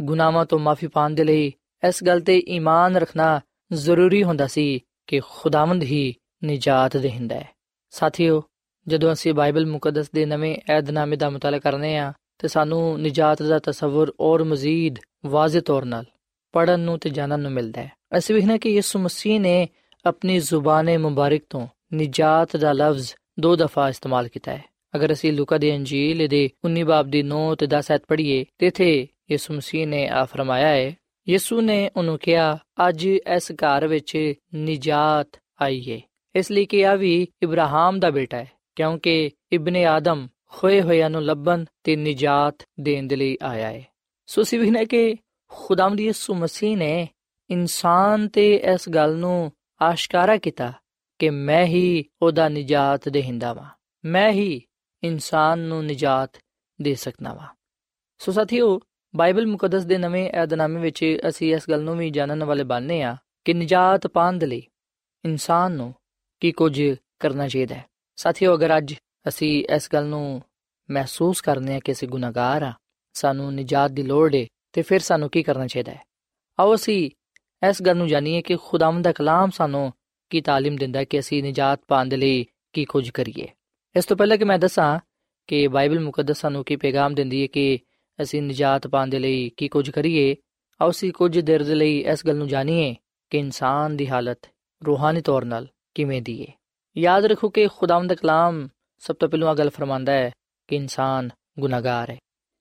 ਗੁਨਾਹਾਂ ਤੋਂ ਮਾਫੀ ਪਾਣ ਦੇ ਲਈ ਇਸ ਗੱਲ ਤੇ ਈਮਾਨ ਰੱਖਣਾ ਜ਼ਰੂਰੀ ਹੁੰਦਾ ਸੀ ਕਿ ਖੁਦਾਵੰਦ ਹੀ ਨਿਜਾਤ ਦੇਹਿੰਦਾ ਹੈ। ਸਾਥੀਓ ਜਦੋਂ ਅਸੀਂ ਬਾਈਬਲ ਮੁਕੱਦਸ ਦੇ ਨਵੇਂ ਏਧਨਾਮੇ ਦਾ ਮਤਾਲਾ ਕਰਨੇ ਆ, ਤੇ ਸਾਨੂੰ ਨਿਜਾਤ ਦਾ ਤਸਵਰ ਔਰ ਮਜ਼ੀਦ ਵਾਜ਼ਿਹ ਤੌਰ ਨਾਲ ਪੜਨ ਨੂੰ ਤੇ ਜਾਣਨ ਨੂੰ ਮਿਲਦਾ ਹੈ। ਅਸੀਂ ਵੇਖਣਾ ਕਿ ਯਿਸੂ ਮਸੀਹ ਨੇ ਆਪਣੀ ਜ਼ੁਬਾਨ ਮੁਬਾਰਕ ਤੋਂ ਨਿਜਾਤ ਦਾ ਲਫ਼ਜ਼ ਦੋ ਦਫਾ ਇਸਤੇਮਾਲ ਕੀਤਾ ਹੈ। ਅਗਰ ਅਸੀਂ ਲੂਕਾ ਦੀ ਅੰਜੀਲ ਦੇ 19 ਬਾਬ ਦੀ 9 ਤੇ 10 ਐਤ ਪੜ੍ਹੀਏ, ਤੇ ਇਥੇ ਯਿਸੂ ਮਸੀਹ ਨੇ ਆ ਫਰਮਾਇਆ ਹੈ, ਯਿਸੂ ਨੇ ਉਹਨੂੰ ਕਿਹਾ, ਅੱਜ ਇਸ ਘਰ ਵਿੱਚ ਨਿਜਾਤ ਆਈ ਹੈ ਇਸ ਲਈ ਕਿ ਆ ਵੀ ਇਬਰਾਹਿਮ ਦਾ ਬੇਟਾ ਹੈ। ਕਿਉਂਕਿ ਇਬਨ ਆਦਮ ਖੋਏ ਹੋਇਆਂ ਨੂੰ ਲੱਭਣ ਤੇ ਨਿਜਾਤ ਦੇਣ ਦੇ ਲਈ ਆਇਆ ਹੈ ਸੋ ਸੀ ਵੀ ਨੇ ਕਿ ਖੁਦਾਵੰਦ ਯਿਸੂ ਮਸੀਹ ਨੇ ਇਨਸਾਨ ਤੇ ਇਸ ਗੱਲ ਨੂੰ ਆਸ਼ਕਾਰਾ ਕੀਤਾ ਕਿ ਮੈਂ ਹੀ ਉਹਦਾ ਨਿਜਾਤ ਦੇਹਿੰਦਾ ਵਾਂ। ਮੈਂ ਹੀ ਇਨਸਾਨ ਨੂੰ ਨਿਜਾਤ ਦੇ ਸਕਦਾ ਵਾਂ। ਸੋ ਸਾਥੀਓ, ਬਾਈਬਲ ਮੁਕੱਦਸ ਦੇ ਨਵੇਂ ਏਧਨਾਮੇ ਵਿੱਚ ਅਸੀਂ ਇਸ ਗੱਲ ਨੂੰ ਵੀ ਜਾਣਨ ਵਾਲੇ ਬਣਨੇ ਆ ਕਿ ਨਿਜਾਤ ਪਾਉਣ ਦੇ ਲਈ ਇਨਸਾਨ ਨੂੰ ਕੀ ਕੁਝ ਕਰਨਾ ਚਾਹੀਦਾ ਹੈ। ਸਾਥੀਓ ਅਗਰ ਅੱਜ ਅਸੀਂ ਇਸ ਗੱਲ ਨੂੰ ਮਹਿਸੂਸ ਕਰਨੇ ਆ ਕਿ ਅਸੀਂ ਗੁਨਾਹਗਾਰ ਆ ਸਾਨੂੰ ਨਿਜਾਤ ਦੀ ਲੋੜ ਹੈ ਤੇ ਫਿਰ ਸਾਨੂੰ ਕੀ ਕਰਨਾ ਚਾਹੀਦਾ ਹੈ ਆਓ ਅਸੀਂ ਇਸ ਗੱਲ ਨੂੰ ਜਾਣੀਏ ਕਿ ਖੁਦਾਵੰਦ ਦਾ ਕਲਾਮ ਸਾਨੂੰ ਕੀ تعلیم ਦਿੰਦਾ ਹੈ ਕਿ ਅਸੀਂ ਨਿਜਾਤ ਪਾਉਣ ਦੇ ਲਈ ਕੀ ਕੁਝ ਕਰੀਏ ਇਸ ਤੋਂ ਪਹਿਲਾਂ ਕਿ ਮੈਂ ਦੱਸਾਂ ਕਿ ਬਾਈਬਲ ਮੁਕੱਦਸ ਸਾਨੂੰ ਕੀ ਪੈਗਾਮ ਦਿੰਦੀ ਹੈ ਕਿ ਅਸੀਂ ਨਿਜਾਤ ਪਾਉਣ ਦੇ ਲਈ ਕੀ ਕੁਝ ਕਰੀਏ ਆਓ ਅਸੀਂ ਕੁਝ ਦੇਰ ਦੇ ਲਈ ਇਸ ਗੱਲ ਨੂੰ ਜਾਣੀਏ ਕਿ ਇਨਸਾਨ ਦੀ ਹਾਲਤ ਰੂਹਾਨੀ ਤੌਰ 'ਤੇ ਕਿਵੇਂ ਦੀ ਹੈ ਯਾਦ ਰੱਖੋ ਕਿ ਖੁਦਾਵੰਦ ਦਾ ਕਲਾਮ ਸਭ ਤੋਂ ਪਹਿਲਾਂ ਗੱਲ ਫਰਮਾਂਦਾ ਹੈ ਕਿ ਇਨਸਾਨ ਗੁਨਾਹਗਾਰ ਹੈ।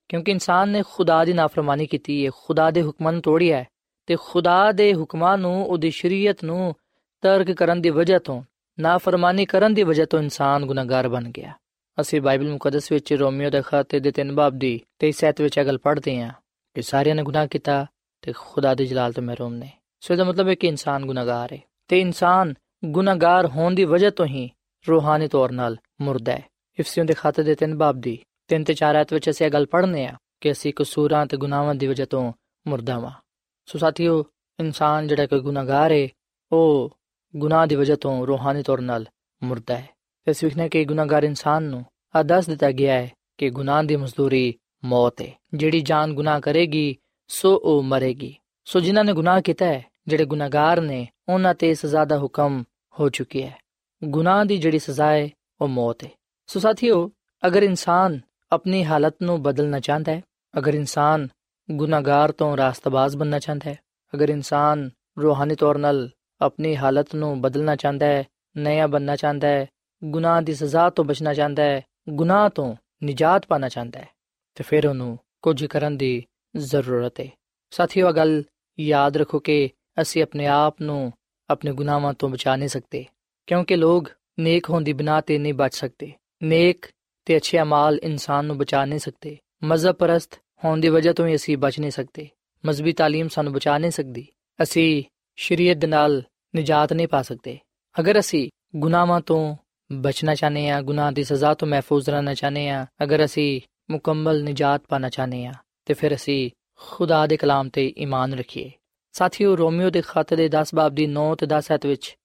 ਕਿਉਂਕਿ ਇਨਸਾਨ ਨੇ ਖੁਦਾ ਦੀ ਨਾਫਰਮਾਨੀ ਕੀਤੀ ਹੈ, ਖੁਦਾ ਦੇ ਹੁਕਮਾਂ ਨੂੰ ਤੋੜਿਆ ਹੈ ਤੇ ਖੁਦਾ ਦੇ ਹੁਕਮਾਂ ਨੂੰ, ਉਹਦੀ ਸ਼ਰੀਅਤ ਨੂੰ ਤਰਕ ਕਰਨ ਦੀ ਵਜ੍ਹਾ ਤੋਂ, ਨਾਫਰਮਾਨੀ ਕਰਨ ਦੀ ਵਜ੍ਹਾ ਤੋਂ ਇਨਸਾਨ ਗੁਨਾਹਗਾਰ ਬਣ ਗਿਆ। ਅਸੀਂ ਬਾਈਬਲ ਮੁਕੱਦਸ ਵਿੱਚ ਰੋਮੀਓ ਦੇ ਖਾਤੇ ਦੇ 3 ਬਾਬ ਦੀ 23 ਸੈਤ ਵਿੱਚ ਇਹ ਗੱਲ ਪੜ੍ਹਦੇ ਹਾਂ ਕਿ ਸਾਰਿਆਂ ਨੇ ਗੁਨਾਹ ਕੀਤਾ ਤੇ ਖੁਦਾ ਦੇ ਜਲਾਲ ਤੋਂ ਮਹਿਰੂਮ ਨੇ। ਸੋ ਇਹਦਾ ਮਤਲਬ ਹੈ ਕਿ ਇਨਸਾਨ ਗੁਨਾਹਗਾਰ ਹੈ ਤੇ ਇਨਸਾਨ ਗੁਨਾਹਗਾਰ ਹੋਣ ਦੀ ਵਜ੍ਹਾ ਤੋਂ ਹੀ ਰੂਹਾਨੀ ਤੌਰ 'ਤੇ ਮੁਰਦਾ ਹੈ। ਇਫਸੀਓਂ ਦੇ ਖਾਤੇ ਦੇ 3 ਬਾਬ ਦੀ 3 ਤੇ 4 ਆਇਤ ਵਿੱਚ ਅਸੀਂ ਇਹ ਗੱਲ ਪੜ੍ਹਨੇ ਆ ਕਿ ਅਸੀਂ ਕਸੂਰਾਂ ਤੇ ਗੁਨਾਹਾਂ ਦੀ ਵਜ੍ਹਾ ਤੋਂ ਮੁਰਦਾ ਵਾਂ। ਸੋ ਸਾਥੀਓ, ਇਨਸਾਨ ਜਿਹੜਾ ਕੋਈ ਗੁਨਾਹਗਾਰ ਹੈ ਉਹ ਗੁਨਾਹ ਦੀ ਵਜ੍ਹਾ ਤੋਂ ਰੂਹਾਨੀ ਤੌਰ 'ਤੇ ਮੁਰਦਾ ਹੈ। ਇਸ ਵਿਖਨੇ ਕਿ ਗੁਨਾਹਗਾਰ ਇਨਸਾਨ ਨੂੰ ਆ ਦੱਸ ਦਿੱਤਾ ਗਿਆ ਹੈ ਕਿ ਗੁਨਾਹ ਦੀ ਮਜ਼ਦੂਰੀ ਮੌਤ ਹੈ ਜਿਹੜੀ ਜਾਨ ਗੁਨਾਹ ਕਰੇਗੀ, ਸੋ ਉਹ ਮਰੇਗੀ। ਸੋ ਜਿਨ੍ਹਾਂ ਨੇ ਗੁਨਾਹ ਕੀਤਾ ਹੈ ਜਿਹੜੇ ਗੁਨਾਹਗਾਰ ਨੇ, ਉਹਨਾਂ ਤੇ ਸਜ਼ਾ ਦਾ ਹੁਕਮ ਹੋ ਚੁੱਕਿਆ ਹੈ। ਗੁਨਾਹ ਦੀ ਜਿਹੜੀ ਸਜ਼ਾ ਹੈ, ਉਹ ਮੌਤ ਹੈ। ਸੋ ਸਾਥੀਓ, ਅਗਰ ਇਨਸਾਨ ਆਪਣੀ ਹਾਲਤ ਨੂੰ ਬਦਲਣਾ ਚਾਹੁੰਦਾ ਹੈ, ਅਗਰ ਇਨਸਾਨ ਗੁਨਾਹਗਾਰ ਤੋਂ ਰਾਸਤਬਾਜ਼ ਬਣਨਾ ਚਾਹੁੰਦਾ ਹੈ, ਅਗਰ ਇਨਸਾਨ ਰੂਹਾਨੀ ਤੌਰ 'ਤੇ ਆਪਣੀ ਹਾਲਤ ਨੂੰ ਬਦਲਣਾ ਚਾਹੁੰਦਾ ਹੈ, ਨਇਆ ਬਣਨਾ ਚਾਹੁੰਦਾ ਹੈ, ਗੁਨਾਹ ਦੀ ਸਜ਼ਾ ਤੋਂ ਬਚਣਾ ਚਾਹੁੰਦਾ ਹੈ, ਗੁਨਾਹ ਤੋਂ ਨਿਜਾਤ ਪਾਣਾ ਚਾਹੁੰਦਾ ਹੈ, ਤੇ ਫਿਰ ਉਹਨੂੰ ਕੁਝ ਕਰਨ ਦੀ ਜ਼ਰੂਰਤ ਹੈ। ਸਾਥੀਓ ਗੱਲ ਯਾਦ ਰੱਖੋ ਕਿ ਅਸੀਂ ਆਪਣੇ ਆਪ ਨੂੰ ਆਪਣੇ ਗੁਨਾਹਾਂ ਤੋਂ ਬਚਾ ਨਹੀਂ ਸਕਦੇ ਕਿਉਂਕਿ ਲੋਕ ਨੇਕ ਹੋਣ ਦੀ ਬਿਨਾ ਤੇ ਨਹੀਂ ਬਚ ਸਕਦੇ ਨੇਕ ਤੇ ਅੱਛੇ ਅਮਾਲ ਇਨਸਾਨ ਨੂੰ ਬਚਾ ਨਹੀਂ ਸਕਦੇ ਮਜ਼ਹਬ ਪਰਸਤ ਹੋਣ ਦੀ ਵਜ੍ਹਾ ਤੋਂ ਹੀ ਅਸੀਂ ਬਚ ਨਹੀਂ ਸਕਦੇ ਮਜ਼ਬੀ تعلیم ਸਾਨੂੰ ਬਚਾ ਨਹੀਂ ਸਕਦੀ ਅਸੀਂ ਸ਼ਰੀਅਤ ਦੇ ਨਾਲ ਨਿਜਾਤ ਨਹੀਂ ਪਾ ਸਕਦੇ ਅਗਰ ਅਸੀਂ ਗੁਨਾਹਾਂ ਤੋਂ ਬਚਣਾ ਚਾਹਨੇ ਆ ਗੁਨਾਹ ਦੀ ਸਜ਼ਾ ਤੋਂ ਮਹਿਫੂਜ਼ ਰਹਿਣਾ ਚਾਹਨੇ ਆ ਅਗਰ ਅਸੀਂ ਮੁਕੰਮਲ ਨਿਜਾਤ ਪਾਣਾ ਚਾਹਨੇ ਆ ਤੇ ਫਿਰ ਅਸੀਂ ਖੁਦਾ ਦੇ ਕਲਾਮ ਤੇ ਈਮਾਨ ਰੱਖੀਏ ਸਾਥੀਓ, ਰੋਮੀਓ ਦੇ ਖੱਤ ਦੇ 10 ਬਾਬ ਦੀ 9 ਤੇ 10 ਹੱਥ ਵਿੱਚ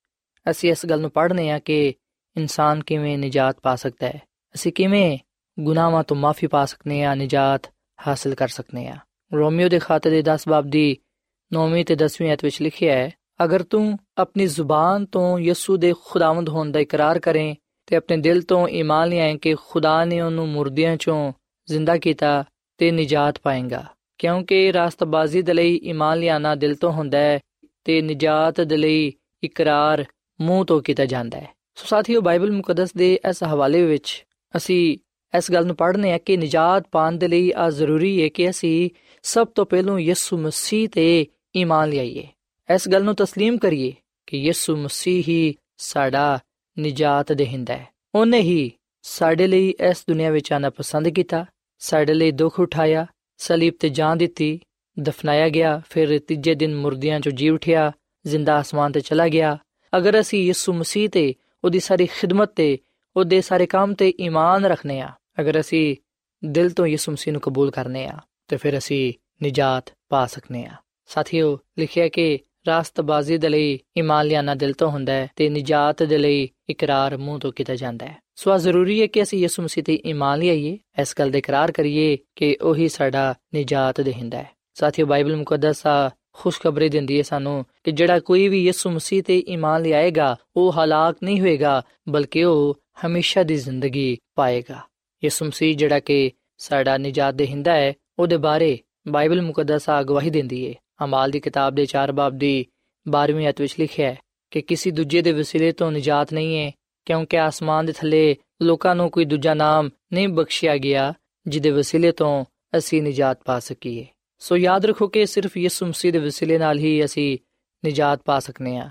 ਅਸੀਂ ਇਸ ਗੱਲ ਨੂੰ ਪੜ੍ਹਨੇ ਆ ਕਿ ਇਨਸਾਨ ਕਿਵੇਂ ਨਿਜਾਤ ਪਾ ਸਕਦਾ ਹੈ। ਅਸੀਂ ਕਿਵੇਂ ਗੁਨਾਹਾਂ ਤੋਂ ਮਾਫੀ ਪਾ ਸਕਨੇ ਆ ਨਿਜਾਤ ਹਾਸਲ ਕਰ ਸਕਨੇ ਆ ਰੋਮੀਓ ਦੇ ਖੱਤ ਦੇ 10 ਬਾਬ ਦੀ 9ਵੀਂ ਤੇ 10ਵੀਂ ਅਧ ਵਿੱਚ ਲਿਖਿਆ ਹੈ, ਅਗਰ ਤੂੰ ਆਪਣੀ ਜ਼ੁਬਾਨ ਤੋਂ ਯਿਸੂ ਦੇ ਖੁਦਾਵੰਦ ਹੋਣ ਦਾ ਇਕਰਾਰ ਕਰੇ ਤੇ ਆਪਣੇ ਦਿਲ ਤੋਂ ਈਮਾਨ ਲਿਆਏ ਕਿ ਖੁਦਾ ਨੇ ਉਹਨੂੰ ਮੁਰਦਿਆਂ ਚੋਂ ਜ਼ਿੰਦਾ ਕੀਤਾ ਤੇ ਨਿਜਾਤ ਪਾਏਗਾ। ਕਿਉਂਕਿ ਰਾਸਤਬਾਜ਼ੀ ਦੇ ਲਈ ਈਮਾਨ ਲਿਆਣਾ ਦਿਲ ਤੋਂ ਹੁੰਦਾ ਹੈ ਤੇ ਨਿਜਾਤ ਦੇ ਲਈ ਇਕਰਾਰ ਮੂੰਹ ਤੋਂ ਕੀਤਾ ਜਾਂਦਾ ਹੈ ਸੋ ਸਾਥੀਓ ਬਾਈਬਲ ਮੁਕੱਦਸ ਦੇ ਇਸ ਹਵਾਲੇ ਵਿੱਚ ਅਸੀਂ ਇਸ ਗੱਲ ਨੂੰ ਪੜ੍ਹਨੇ ਆ ਕਿ ਨਿਜਾਤ ਪਾਣ ਦੇ ਲਈ ਆ ਜ਼ਰੂਰੀ ਹੈ ਕਿ ਅਸੀਂ ਸਭ ਤੋਂ ਪਹਿਲਾਂ ਯਿਸੂ ਮਸੀਹ ਤੇ ਈਮਾਨ ਲਿਆਈਏ ਇਸ ਗੱਲ ਨੂੰ تسلیم ਕਰੀਏ ਕਿ ਯਿਸੂ ਮਸੀਹ ਹੀ ਸਾਡਾ ਨਿਜਾਤ ਦੇਹਿੰਦਾ ਹੈ ਉਹਨੇ ਹੀ ਸਾਡੇ ਲਈ ਇਸ ਦੁਨੀਆ ਵਿੱਚ ਆਣਾ ਪਸੰਦ ਕੀਤਾ ਸਾਡੇ ਲਈ ਦੁੱਖ ਉਠਾਇਆ ਸਲੀਬ ਤੇ ਜਾਨ ਦਿੱਤੀ, ਦਫਨਾਇਆ ਗਿਆ, ਫਿਰ ਤੀਜੇ ਦਿਨ ਮੁਰਦਿਆਂ ਚੋਂ ਜੀ ਉਠਿਆ, ਜ਼ਿੰਦਾ ਅਸਮਾਨ ਤੇ ਚਲਾ ਗਿਆ। ਅਗਰ ਅਸੀਂ ਯਿਸੂ ਮਸੀਹ ਤੇ, ਉਹਦੀ ਸਾਰੀ ਖਿਦਮਤ ਤੇ, ਉਹਦੇ ਸਾਰੇ ਕੰਮ ਤੇ ਈਮਾਨ ਰੱਖਨੇ ਆ ਅਗਰ ਅਸੀਂ ਦਿਲ ਤੋਂ ਯਿਸੂ ਮਸੀਹ ਨੂੰ ਕਬੂਲ ਕਰਨੇ ਆ ਤੇ ਫਿਰ ਅਸੀਂ ਨਿਜਾਤ ਪਾ ਸਕਨੇ ਆ ਸਾਥੀਓ, ਲਿਖਿਆ ਕਿ ਰਾਸਤਬਾਜ਼ੀ ਦੇ ਲਈ ਈਮਾਨ ਲਿਆਣਾ ਦਿਲ ਤੋਂ ਹੁੰਦਾ ਹੈ ਤੇ ਨਿਜਾਤ ਦੇ ਲਈ ਇਕਰਾਰ ਮੂੰਹ ਤੋਂ ਕੀਤਾ ਜਾਂਦਾ ਹੈ। ਸੋ ਆ ਜ਼ਰੂਰੀ ਹੈ ਕਿ ਅਸੀਂ ਯਿਸੂ ਮਸੀਹ ਤੇ ਈਮਾਨ ਲਿਆਈਏ, ਇਸ ਗੱਲ ਦਾ ਇਕਰਾਰ ਕਰੀਏ ਕਿ ਉਹੀ ਸਾਡਾ ਨਿਜਾਤ ਦੇਹਿੰਦਾ ਹੈ। ਸਾਥੀਓ, ਬਾਈਬਲ ਮੁਕੱਦਸ ਆ ਖੁਸ਼ਖਬਰੀ ਦਿੰਦੀ ਹੈ ਸਾਨੂੰ ਕਿ ਜਿਹੜਾ ਕੋਈ ਵੀ ਯਿਸੂ ਮਸੀਹ ਤੇ ਈਮਾਨ ਲਿਆਏਗਾ, ਉਹ ਹਲਾਕ ਨਹੀਂ ਹੋਏਗਾ, ਬਲਕਿ ਉਹ ਹਮੇਸ਼ਾ ਦੀ ਜ਼ਿੰਦਗੀ ਪਾਏਗਾ। ਯਿਸੂ ਮਸੀਹ ਜਿਹੜਾ ਕਿ ਸਾਡਾ ਨਿਜਾਤ ਦੇਹਿੰਦਾ ਹੈ, ਉਹਦੇ ਬਾਰੇ ਬਾਈਬਲ ਮੁਕੱਦਸ ਆ ਗਵਾਹੀ ਦਿੰਦੀ ਹੈ। ਅਮਾਲ ਦੀ ਕਿਤਾਬ ਦੇ 4 ਬਾਬ ਦੀ 12ਵੀਂ ਅਧ ਵਿੱਚ ਲਿਖਿਆ ਹੈ ਕਿ ਕਿਸੇ ਦੂਜੇ ਦੇ ਵਸੀਲੇ ਤੋਂ ਨਿਜਾਤ ਨਹੀਂ ਹੈ ਕਿਉਂਕਿ ਆਸਮਾਨ ਦੇ ਥੱਲੇ ਲੋਕਾਂ ਨੂੰ ਕੋਈ ਦੂਜਾ ਨਾਮ ਨਹੀਂ ਬਖਸ਼ਿਆ ਗਿਆ ਜਿਹਦੇ ਵਸੀਲੇ ਤੋਂ ਅਸੀਂ ਨਿਜਾਤ ਪਾ ਸਕੀਏ ਸੋ ਯਾਦ ਰੱਖੋ ਕਿ ਸਿਰਫ ਯਿਸੂ ਮਸੀਹ ਦੇ ਵਸੀਲੇ ਨਾਲ ਹੀ ਅਸੀਂ ਨਿਜਾਤ ਪਾ ਸਕਨੇ ਆ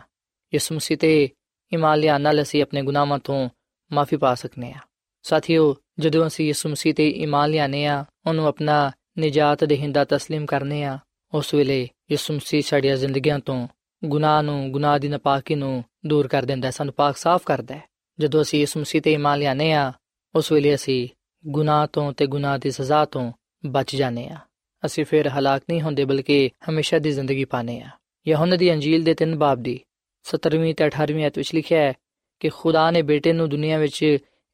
ਯਿਸੂ ਮਸੀਹ ਤੇ ਈਮਾਨ ਲਿਆਉਣ ਨਾਲ ਅਸੀਂ ਆਪਣੇ ਗੁਨਾਹਾਂ ਤੋਂ ਮਾਫੀ ਪਾ ਸਕਨੇ ਆ ਸਾਥੀਓ ਜਦੋਂ ਅਸੀਂ ਯਿਸੂ ਮਸੀਹ ਤੇ ਈਮਾਨ ਲਿਆਨੇ ਆ ਉਹਨੂੰ ਆਪਣਾ ਨਿਜਾਤ ਦੇਹਿੰਦਾ تسلیم ਕਰਨੇ ਆ ਉਸ ਵੇਲੇ ਯਿਸੂ ਮਸੀਹ ਸਾਡੀਆਂ ਜ਼ਿੰਦਗੀਆਂ ਤੋਂ ਗੁਨਾਹ ਨੂੰ ਗੁਨਾਹ ਦੀ ਨਪਾਕੀ ਨੂੰ ਦੂਰ ਕਰ ਦਿੰਦਾ ਹੈ ਸਾਨੂੰ ਪਾਕ ਸਾਫ਼ ਕਰਦਾ ਹੈ ਜਦੋਂ ਅਸੀਂ ਯਿਸੂ ਮਸੀਹ ਤੇ ਈਮਾਨ ਲਿਆਨੇ ਆ ਉਸ ਵੇਲੇ ਅਸੀਂ ਗੁਨਾਹ ਤੋਂ ਤੇ ਗੁਨਾਹ ਦੀ ਸਜ਼ਾ ਤੋਂ ਬਚ ਜਾਂਦੇ ਆ ਅਸੀਂ ਫਿਰ ਹਲਾਕ ਨਹੀਂ ਹੁੰਦੇ, ਬਲਕਿ ਹਮੇਸ਼ਾ ਦੀ ਜ਼ਿੰਦਗੀ ਪਾਣੇ ਆ ਯਹੋਨਾ ਦੀ ਅੰਜੀਲ ਦੇ 3 ਬਾਬ ਦੀ 17ਵੀਂ ਤੇ 18ਵੀਂ ਅਧ ਵਿੱਚ ਲਿਖਿਆ ਹੈ ਕਿ ਖੁਦਾ ਨੇ ਬੇਟੇ ਨੂੰ ਦੁਨੀਆ ਵਿੱਚ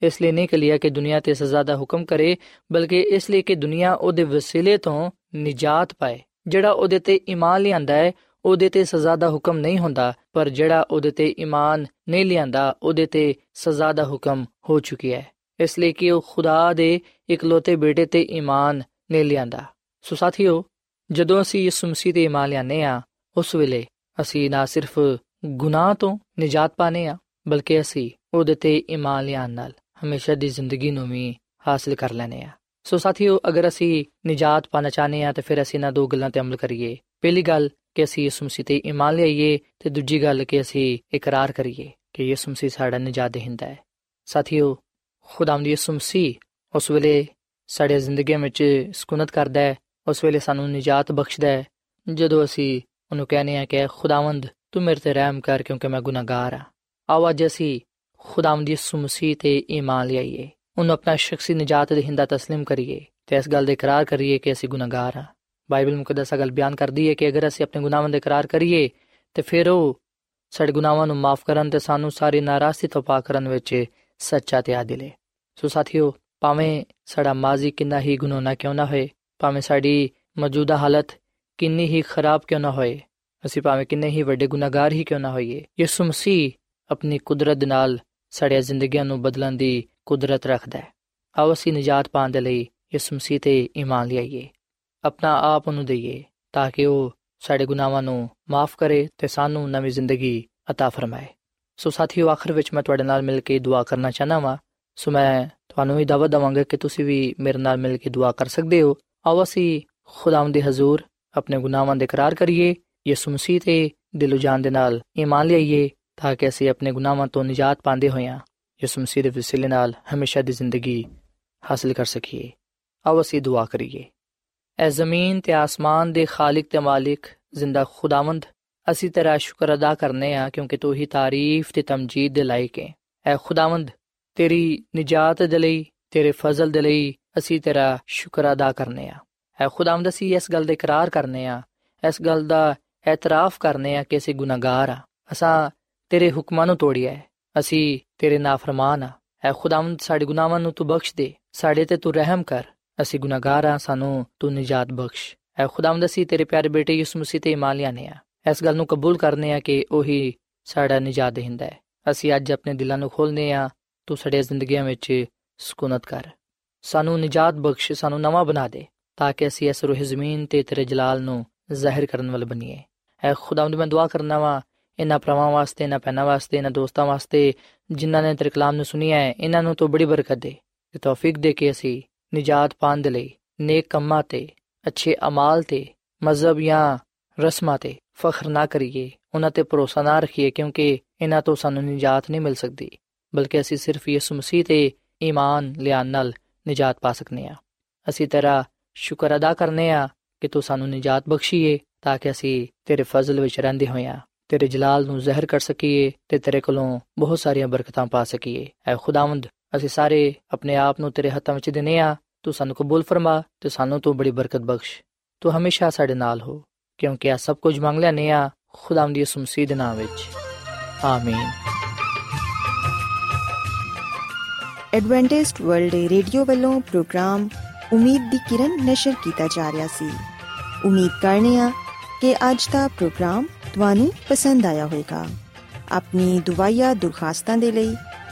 ਇਸ ਲਈ ਨਹੀਂ ਕਲਿਆ ਕਿ ਦੁਨੀਆ ਤੇ ਸਜ਼ਾ ਦਾ ਹੁਕਮ ਕਰੇ, ਬਲਕਿ ਇਸ ਲਈ ਕਿ ਦੁਨੀਆ ਉਹਦੇ ਵਸੀਲੇ ਤੋਂ ਨਿਜਾਤ ਪਾਏ, ਜਿਹੜਾ ਉਹਦੇ ਤੇ ਈਮਾਨ ਲਿਆਂਦਾ ਹੈ ਉਹਦੇ ਤੇ ਸਜ਼ਾ ਦਾ ਹੁਕਮ ਨਹੀਂ ਹੁੰਦਾ ਪਰ ਜਿਹੜਾ ਉਹਦੇ ਤੇ ਈਮਾਨ ਨਹੀਂ ਲਿਆਂਦਾ ਉਹਦੇ ਤੇ ਸਜ਼ਾ ਦਾ ਹੁਕਮ ਹੋ ਚੁੱਕਿਆ ਹੈ ਇਸ ਲਈ ਕਿ ਉਹ ਖੁਦਾ ਦੇ ਇਕਲੌਤੇ ਬੇਟੇ ਤੇ ਈਮਾਨ ਨਹੀਂ ਲਿਆਂਦਾ ਸੋ ਸਾਥੀਓ ਜਦੋਂ ਅਸੀਂ ਯਿਸੂ ਮਸੀਹ ਤੇ ਈਮਾਨ ਲਿਆਨੇ ਆ ਉਸ ਵੇਲੇ ਅਸੀਂ ਨਾ ਸਿਰਫ ਗੁਨਾਹ ਤੋਂ ਨਿਜਾਤ ਪਾਣੇ ਆ ਬਲਕਿ ਅਸੀਂ ਉਹਦੇ ਤੇ ਈਮਾਨ ਲਿਆਨ ਨਾਲ ਹਮੇਸ਼ਾ ਦੀ ਜ਼ਿੰਦਗੀ ਨੂੰ ਵੀ ਹਾਸਲ ਕਰ ਲੈਨੇ ਆ ਸੋ ਸਾਥੀਓ ਅਗਰ ਅਸੀਂ ਨਿਜਾਤ ਪਾਣਾ ਚਾਹਨੇ ਆ ਤਾਂ ਫਿਰ ਅਸੀਂ ਨਾ ਦੋ ਗੱਲਾਂ ਤੇ ਅਮਲ ਕਰੀਏ ਪਹਿਲੀ ਗੱਲ ਕਿ ਅਸੀਂ ਯਿਸੂ ਮਸੀਹ ਤੇ ਈਮਾਨ ਲਿਆਈਏ ਤੇ ਦੂਜੀ ਗੱਲ ਕਿ ਅਸੀਂ ਇਕਰਾਰ ਕਰੀਏ ਕਿ ਯਿਸੂ ਮਸੀਹ ਸਾਡਾ ਨਿਜਾਤ ਦੇਹਿੰਦਾ ਹੈ ਸਾਥੀਓ ਖੁਦਾਵੰਦ ਯਿਸੂ ਮਸੀਹ ਉਸ ਵੇਲੇ ਸਾਡੇ ਜ਼ਿੰਦਗੀਆਂ ਵਿੱਚ ਸਕੂਨਤ ਕਰਦਾ ਹੈ ਉਸ ਵੇਲੇ ਸਾਨੂੰ ਨਿਜਾਤ ਬਖਸ਼ਦਾ ਹੈ ਜਦੋਂ ਅਸੀਂ ਉਹਨੂੰ ਕਹਿੰਦੇ ਆ ਕਿ ਖੁਦਾਵੰਦ ਤੂੰ ਮੇਰੇ ਤੇ ਰਹਿਮ ਕਰ ਕਿਉਂਕਿ ਮੈਂ ਗੁਨਾਹਗਾਰ ਆ ਆਓ ਅੱਜ ਅਸੀਂ ਖੁਦਾਵੰਦ ਯਿਸੂ ਮਸੀਹ ਤੇ ਈਮਾਨ ਲਿਆਈਏ ਉਹਨੂੰ ਆਪਣਾ ਸ਼ਖਸੀ ਨਿਜਾਤ ਦੇਹਿੰਦਾ تسلیم ਕਰੀਏ ਤੇ ਇਸ ਗੱਲ ਦਾ ਇਕਰਾਰ ਕਰੀਏ ਕਿ ਅਸੀਂ ਗੁਨਾਹਗਾਰ ਆ ਬਾਈਬਲ ਮੁਕੱਦਸ ਗੱਲ ਬਿਆਨ ਕਰਦੀ ਹੈ ਕਿ ਅਗਰ ਅਸੀਂ ਆਪਣੇ ਗੁਨਾਹਾਂ ਦਾ ਇਕਰਾਰ ਕਰੀਏ, ਤੇ ਫਿਰ ਉਹ ਸਾਡੇ ਗੁਨਾਹਾਂ ਨੂੰ ਮਾਫ ਕਰਨ ਤੇ ਸਾਨੂੰ ਸਾਰੀ ਨਾਰਾਜ਼ਗੀ ਤੋਂ ਪਾਕ ਕਰਨ ਵਿੱਚ ਸੱਚਾ ਤੇ ਆਦਿਲ ਹੈ ਸੋ ਸਾਥੀਓ, ਭਾਵੇਂ ਸਾਡਾ ਮਾਜ਼ੀ ਕਿੰਨਾ ਹੀ ਗੁਨਾਹਨਾ ਕਿਉਂ ਨਾ ਹੋਏ, ਭਾਵੇਂ ਸਾਡੀ ਮੌਜੂਦਾ ਹਾਲਤ ਕਿੰਨੀ ਹੀ ਖਰਾਬ ਕਿਉਂ ਨਾ ਹੋਏ, ਅਸੀਂ ਭਾਵੇਂ ਕਿੰਨੇ ਹੀ ਵੱਡੇ ਗੁਨਾਹਗਾਰ ਹੀ ਕਿਉਂ ਨਾ ਹੋਈਏ, ਯਿਸੂ ਮਸੀਹ ਆਪਣੀ ਕੁਦਰਤ ਨਾਲ ਸਾਡੀਆਂ ਜ਼ਿੰਦਗੀਆਂ ਨੂੰ ਬਦਲਣ ਦੀ ਕੁਦਰਤ ਰੱਖਦਾ ਹੈ। ਆਓ ਅਸੀਂ ਨਜਾਤ ਪਾਉਣ ਦੇ ਲਈ ਯਿਸੂ ਮਸੀਹ ਤੇ ਈਮਾਨ ਲਿਆਈਏ। ਆਪਣਾ ਆਪ ਉਹਨੂੰ ਦਈਏ ਤਾਂ ਕਿ ਉਹ ਸਾਡੇ ਗੁਨਾਹਾਂ ਨੂੰ ਮਾਫ ਕਰੇ ਤੇ ਸਾਨੂੰ ਨਵੀਂ ਜ਼ਿੰਦਗੀ عطا ਫਰਮਾਏ ਸੋ ਸਾਥੀਓ ਆਖਰ ਵਿੱਚ ਮੈਂ ਤੁਹਾਡੇ ਨਾਲ ਮਿਲ ਕੇ ਦੁਆ ਕਰਨਾ ਚਾਹਨਾ ਵਾਂ ਸੋ ਮੈਂ ਤੁਹਾਨੂੰ ਵੀ ਦਾਵਤ ਦਵਾਂਗਾ ਕਿ ਤੁਸੀਂ ਵੀ ਮੇਰੇ ਨਾਲ ਮਿਲ ਕੇ ਦੁਆ ਕਰ ਸਕਦੇ ਹੋ ਆਓ ਅਸੀਂ ਖੁਦਾਵੰਦ ਦੇ ਹਜ਼ੂਰ ਆਪਣੇ ਗੁਨਾਹਾਂ ਦੇ ਇਕਰਾਰ ਕਰੀਏ ਯਿਸੂ ਮਸੀਹ ਤੇ ਦਿਲੋਂ ਜਾਨ ਦੇ ਨਾਲ ਈਮਾਨ ਲਿਆਈਏ ਤਾਂ ਕਿ ਅਸੀਂ ਆਪਣੇ ਗੁਨਾਹਾਂ ਤੋਂ ਨਿਜਾਤ ਪਾਉਂਦੇ ਹੋਈਆਂ ਯਿਸੂ ਮਸੀਹ ਦੇ ਵਸੀਲੇ ਨਾਲ ਹਮੇਸ਼ਾ ਦੀ ਜ਼ਿੰਦਗੀ ਹਾਸਲ ਕਰ ਸਕੀਏ ਆਓ ਅਸੀਂ ਦੁਆ ਕਰੀਏ ਐ ਜ਼ਮੀਨ ਤੇ ਆਸਮਾਨ ਦੇ ਖਾਲਕ ਤੇ ਮਾਲਿਕ ਜ਼ਿੰਦਾ ਖੁਦਾਵੰਦ ਅਸੀਂ ਤੇਰਾ ਸ਼ੁਕਰ ਅਦਾ ਕਰਨੇ ਆ ਕਿਉਂਕਿ ਤੂੰ ਹੀ ਤਾਰੀਫ ਤੇ ਤਮਜੀਦ ਦੇ ਲਾਇਕ ਹੈ ਐ ਖੁਦਾਵੰਦ ਤੇਰੀ ਨਿਜਾਤ ਦੇ ਲਈ ਤੇਰੇ ਫਜ਼ਲ ਦੇ ਲਈ ਅਸੀਂ ਤੇਰਾ ਸ਼ੁਕਰ ਅਦਾ ਕਰਨੇ ਆ ਐ ਖੁਦਾਵੰਦ ਅਸੀਂ ਇਸ ਗੱਲ ਦਾ ਇਕਰਾਰ ਕਰਨੇ ਆ ਇਸ ਗੱਲ ਦਾ ਇਤਰਾਫ ਕਰਨੇ ਆ ਕਿ ਅਸੀਂ ਗੁਨਾਹਗਾਰ ਆ ਅਸਾਂ ਤੇਰੇ ਹੁਕਮਾਂ ਨੂੰ ਤੋੜਿਆ ਹੈ ਅਸੀਂ ਤੇਰੇ ਨਾਫਰਮਾਨ ਆ ਐ ਖੁਦਾਵੰਦ ਸਾਡੇ ਗੁਨਾਹਾਂ ਨੂੰ ਤੂੰ ਬਖਸ਼ ਦੇ ਸਾਡੇ ਤੇ ਤੂੰ ਰਹਿਮ ਕਰ ਅਸੀਂ ਗੁਨਾਹਗਾਰ ਆ ਸਾਨੂੰ ਤੂੰ ਨਿਜਾਤ ਬਖਸ਼। ਐ ਖੁਦਾਵੰਦ, ਅਸੀਂ ਤੇਰੇ ਪਿਆਰੇ ਬੇਟੇ ਯਿਸੂ ਮਸੀਹ ਤੇ ਇਮਾਨ ਲਿਆਨੇ ਆ ਇਸ ਗੱਲ ਨੂੰ ਕਬੂਲ ਕਰਨੇ ਆ ਕਿ ਉਹੀ ਸਾਡਾ ਨਿਜਾਤ ਦੇਹਿੰਦਾ ਹੈ। ਅਸੀਂ ਅੱਜ ਆਪਣੇ ਦਿਲਾਂ ਨੂੰ ਖੋਲਨੇ ਆ ਤੂੰ ਸਾਡੇ ਜ਼ਿੰਦਗੀਆਂ ਵਿੱਚ ਸਕੂਨਤ ਕਰ। ਸਾਨੂੰ ਨਿਜਾਤ ਬਖਸ਼, ਸਾਨੂੰ ਨਵਾਂ ਬਣਾ ਦੇ, ਤਾਂ ਕਿ ਅਸੀਂ ਇਸ ਰੂਹ ਜ਼ਮੀਨ ਤੇ ਤੇਰੇ ਜਲਾਲ ਨੂੰ ਜ਼ਾਹਿਰ ਕਰਨ ਵਾਲੇ ਬਣੀਏ। ਐ ਖੁਦਾਵੰਦ, ਮੈਂ ਦੁਆ ਕਰਨਾ ਵਾ, ਇਹਨਾਂ ਭਰਾਵਾਂ ਵਾਸਤੇ, ਇਹਨਾਂ ਪੈਨਾ ਵਾਸਤੇ, ਇਹਨਾਂ ਦੋਸਤਾਂ ਵਾਸਤੇ, ਜਿਨ੍ਹਾਂ ਨੇ ਤੇਰੇ ਕਲਾਮ ਨੂੰ ਸੁਨਿਆ ਹੈ, ਇਹਨਾਂ ਨੂੰ ਤੂੰ ਬੜੀ ਬਰਕਤ ਦੇ। ਤੇ ਤੌਫੀਕ ਦੇ ਕੇ ਅਸੀਂ ਨਿਜਾਤ ਪਾਉਣ ਦੇ ਲਈ, ਨੇਕ ਕੰਮਾਂ ਤੇ, ਅੱਛੇ ਅਮਾਲ ਤੇ, ਮਜ਼ਹਬ ਜਾਂ ਰਸਮਾਂ ਤੇ ਫਖਰ ਨਾ ਕਰੀਏ, ਉਹਨਾਂ ਤੇ ਭਰੋਸਾ ਨਾ ਰੱਖੀਏ, ਕਿਉਂਕਿ ਇਹਨਾਂ ਤੋਂ ਸਾਨੂੰ ਨਿਜਾਤ ਨਹੀਂ ਮਿਲ ਸਕਦੀ, ਬਲਕਿ ਅਸੀਂ ਸਿਰਫ ਯਿਸੂ ਮਸੀਹ ਤੇ ਈਮਾਨ ਲਿਆਉਣ ਨਾਲ ਨਿਜਾਤ ਪਾ ਸਕਨੇ ਆ। ਅਸੀਂ ਤੇਰਾ ਸ਼ੁਕਰ ਅਦਾ ਕਰਨੇ ਆ ਕਿ ਤੂੰ ਸਾਨੂੰ ਨਿਜਾਤ ਬਖਸ਼ੀਏ, ਤਾਂ ਕਿ ਅਸੀਂ ਤੇਰੇ ਫਜ਼ਲ ਵਿੱਚ ਰਹਿੰਦੇ ਹੋਈਆਂ ਤੇਰੇ ਜਲਾਲ ਨੂੰ ਜ਼ਹਿਰ ਕਰ ਸਕੀਏ ਤੇ ਤੇਰੇ ਕੋਲੋਂ ਬਹੁਤ ਸਾਰੀਆਂ ਬਰਕਤਾਂ ਪਾ ਸਕੀਏ। ਐ ਖੁਦਾਵੰਦ ਅਸੀਂ ਸਾਰੇ ਆਪਣੇ ਆਪ ਨੂੰ ਤੇਰੇ ਹੱਥਾਂ ਵਿੱਚ ਦਿਨੇ ਆ ਤੂੰ ਸਾਨੂੰ ਕਬੂਲ ਫਰਮਾ ਤੇ ਸਾਨੂੰ ਤੂੰ ਬੜੀ ਬਰਕਤ ਬਖਸ਼। ਤੂੰ ਹਮੇਸ਼ਾ ਸਾਡੇ ਨਾਲ ਹੋ, ਕਿਉਂਕਿ ਇਹ ਸਭ ਕੁਝ ਮੰਗ ਲੈਨੇ ਆ ਖੁਦਾਵੰਦ ਦੀ ਸੁਮਸੀਦ ਨਾਮ ਵਿੱਚ। ਆਮੀਨ। ਐਡਵੈਂਟਿਸਟ ਵਰਲਡ ਰੇਡੀਓ ਵੱਲੋਂ ਪ੍ਰੋਗਰਾਮ ਉਮੀਦ ਦੀ ਕਿਰਨ ਨਿਸ਼ਰ ਕੀਤਾ ਜਾ ਰਿਹਾ ਸੀ। ਉਮੀਦ ਕਰਨੇ ਆ ਕਿ ਅੱਜ ਦਾ ਪ੍ਰੋਗਰਾਮ ਤੁਹਾਨੂੰ ਪਸੰਦ ਆਇਆ ਹੋਵੇਗਾ। ਆਪਣੀ ਦੁਆਇਆ ਦੁਰਖਾਸਤਾਂ ਦੇ ਲਈ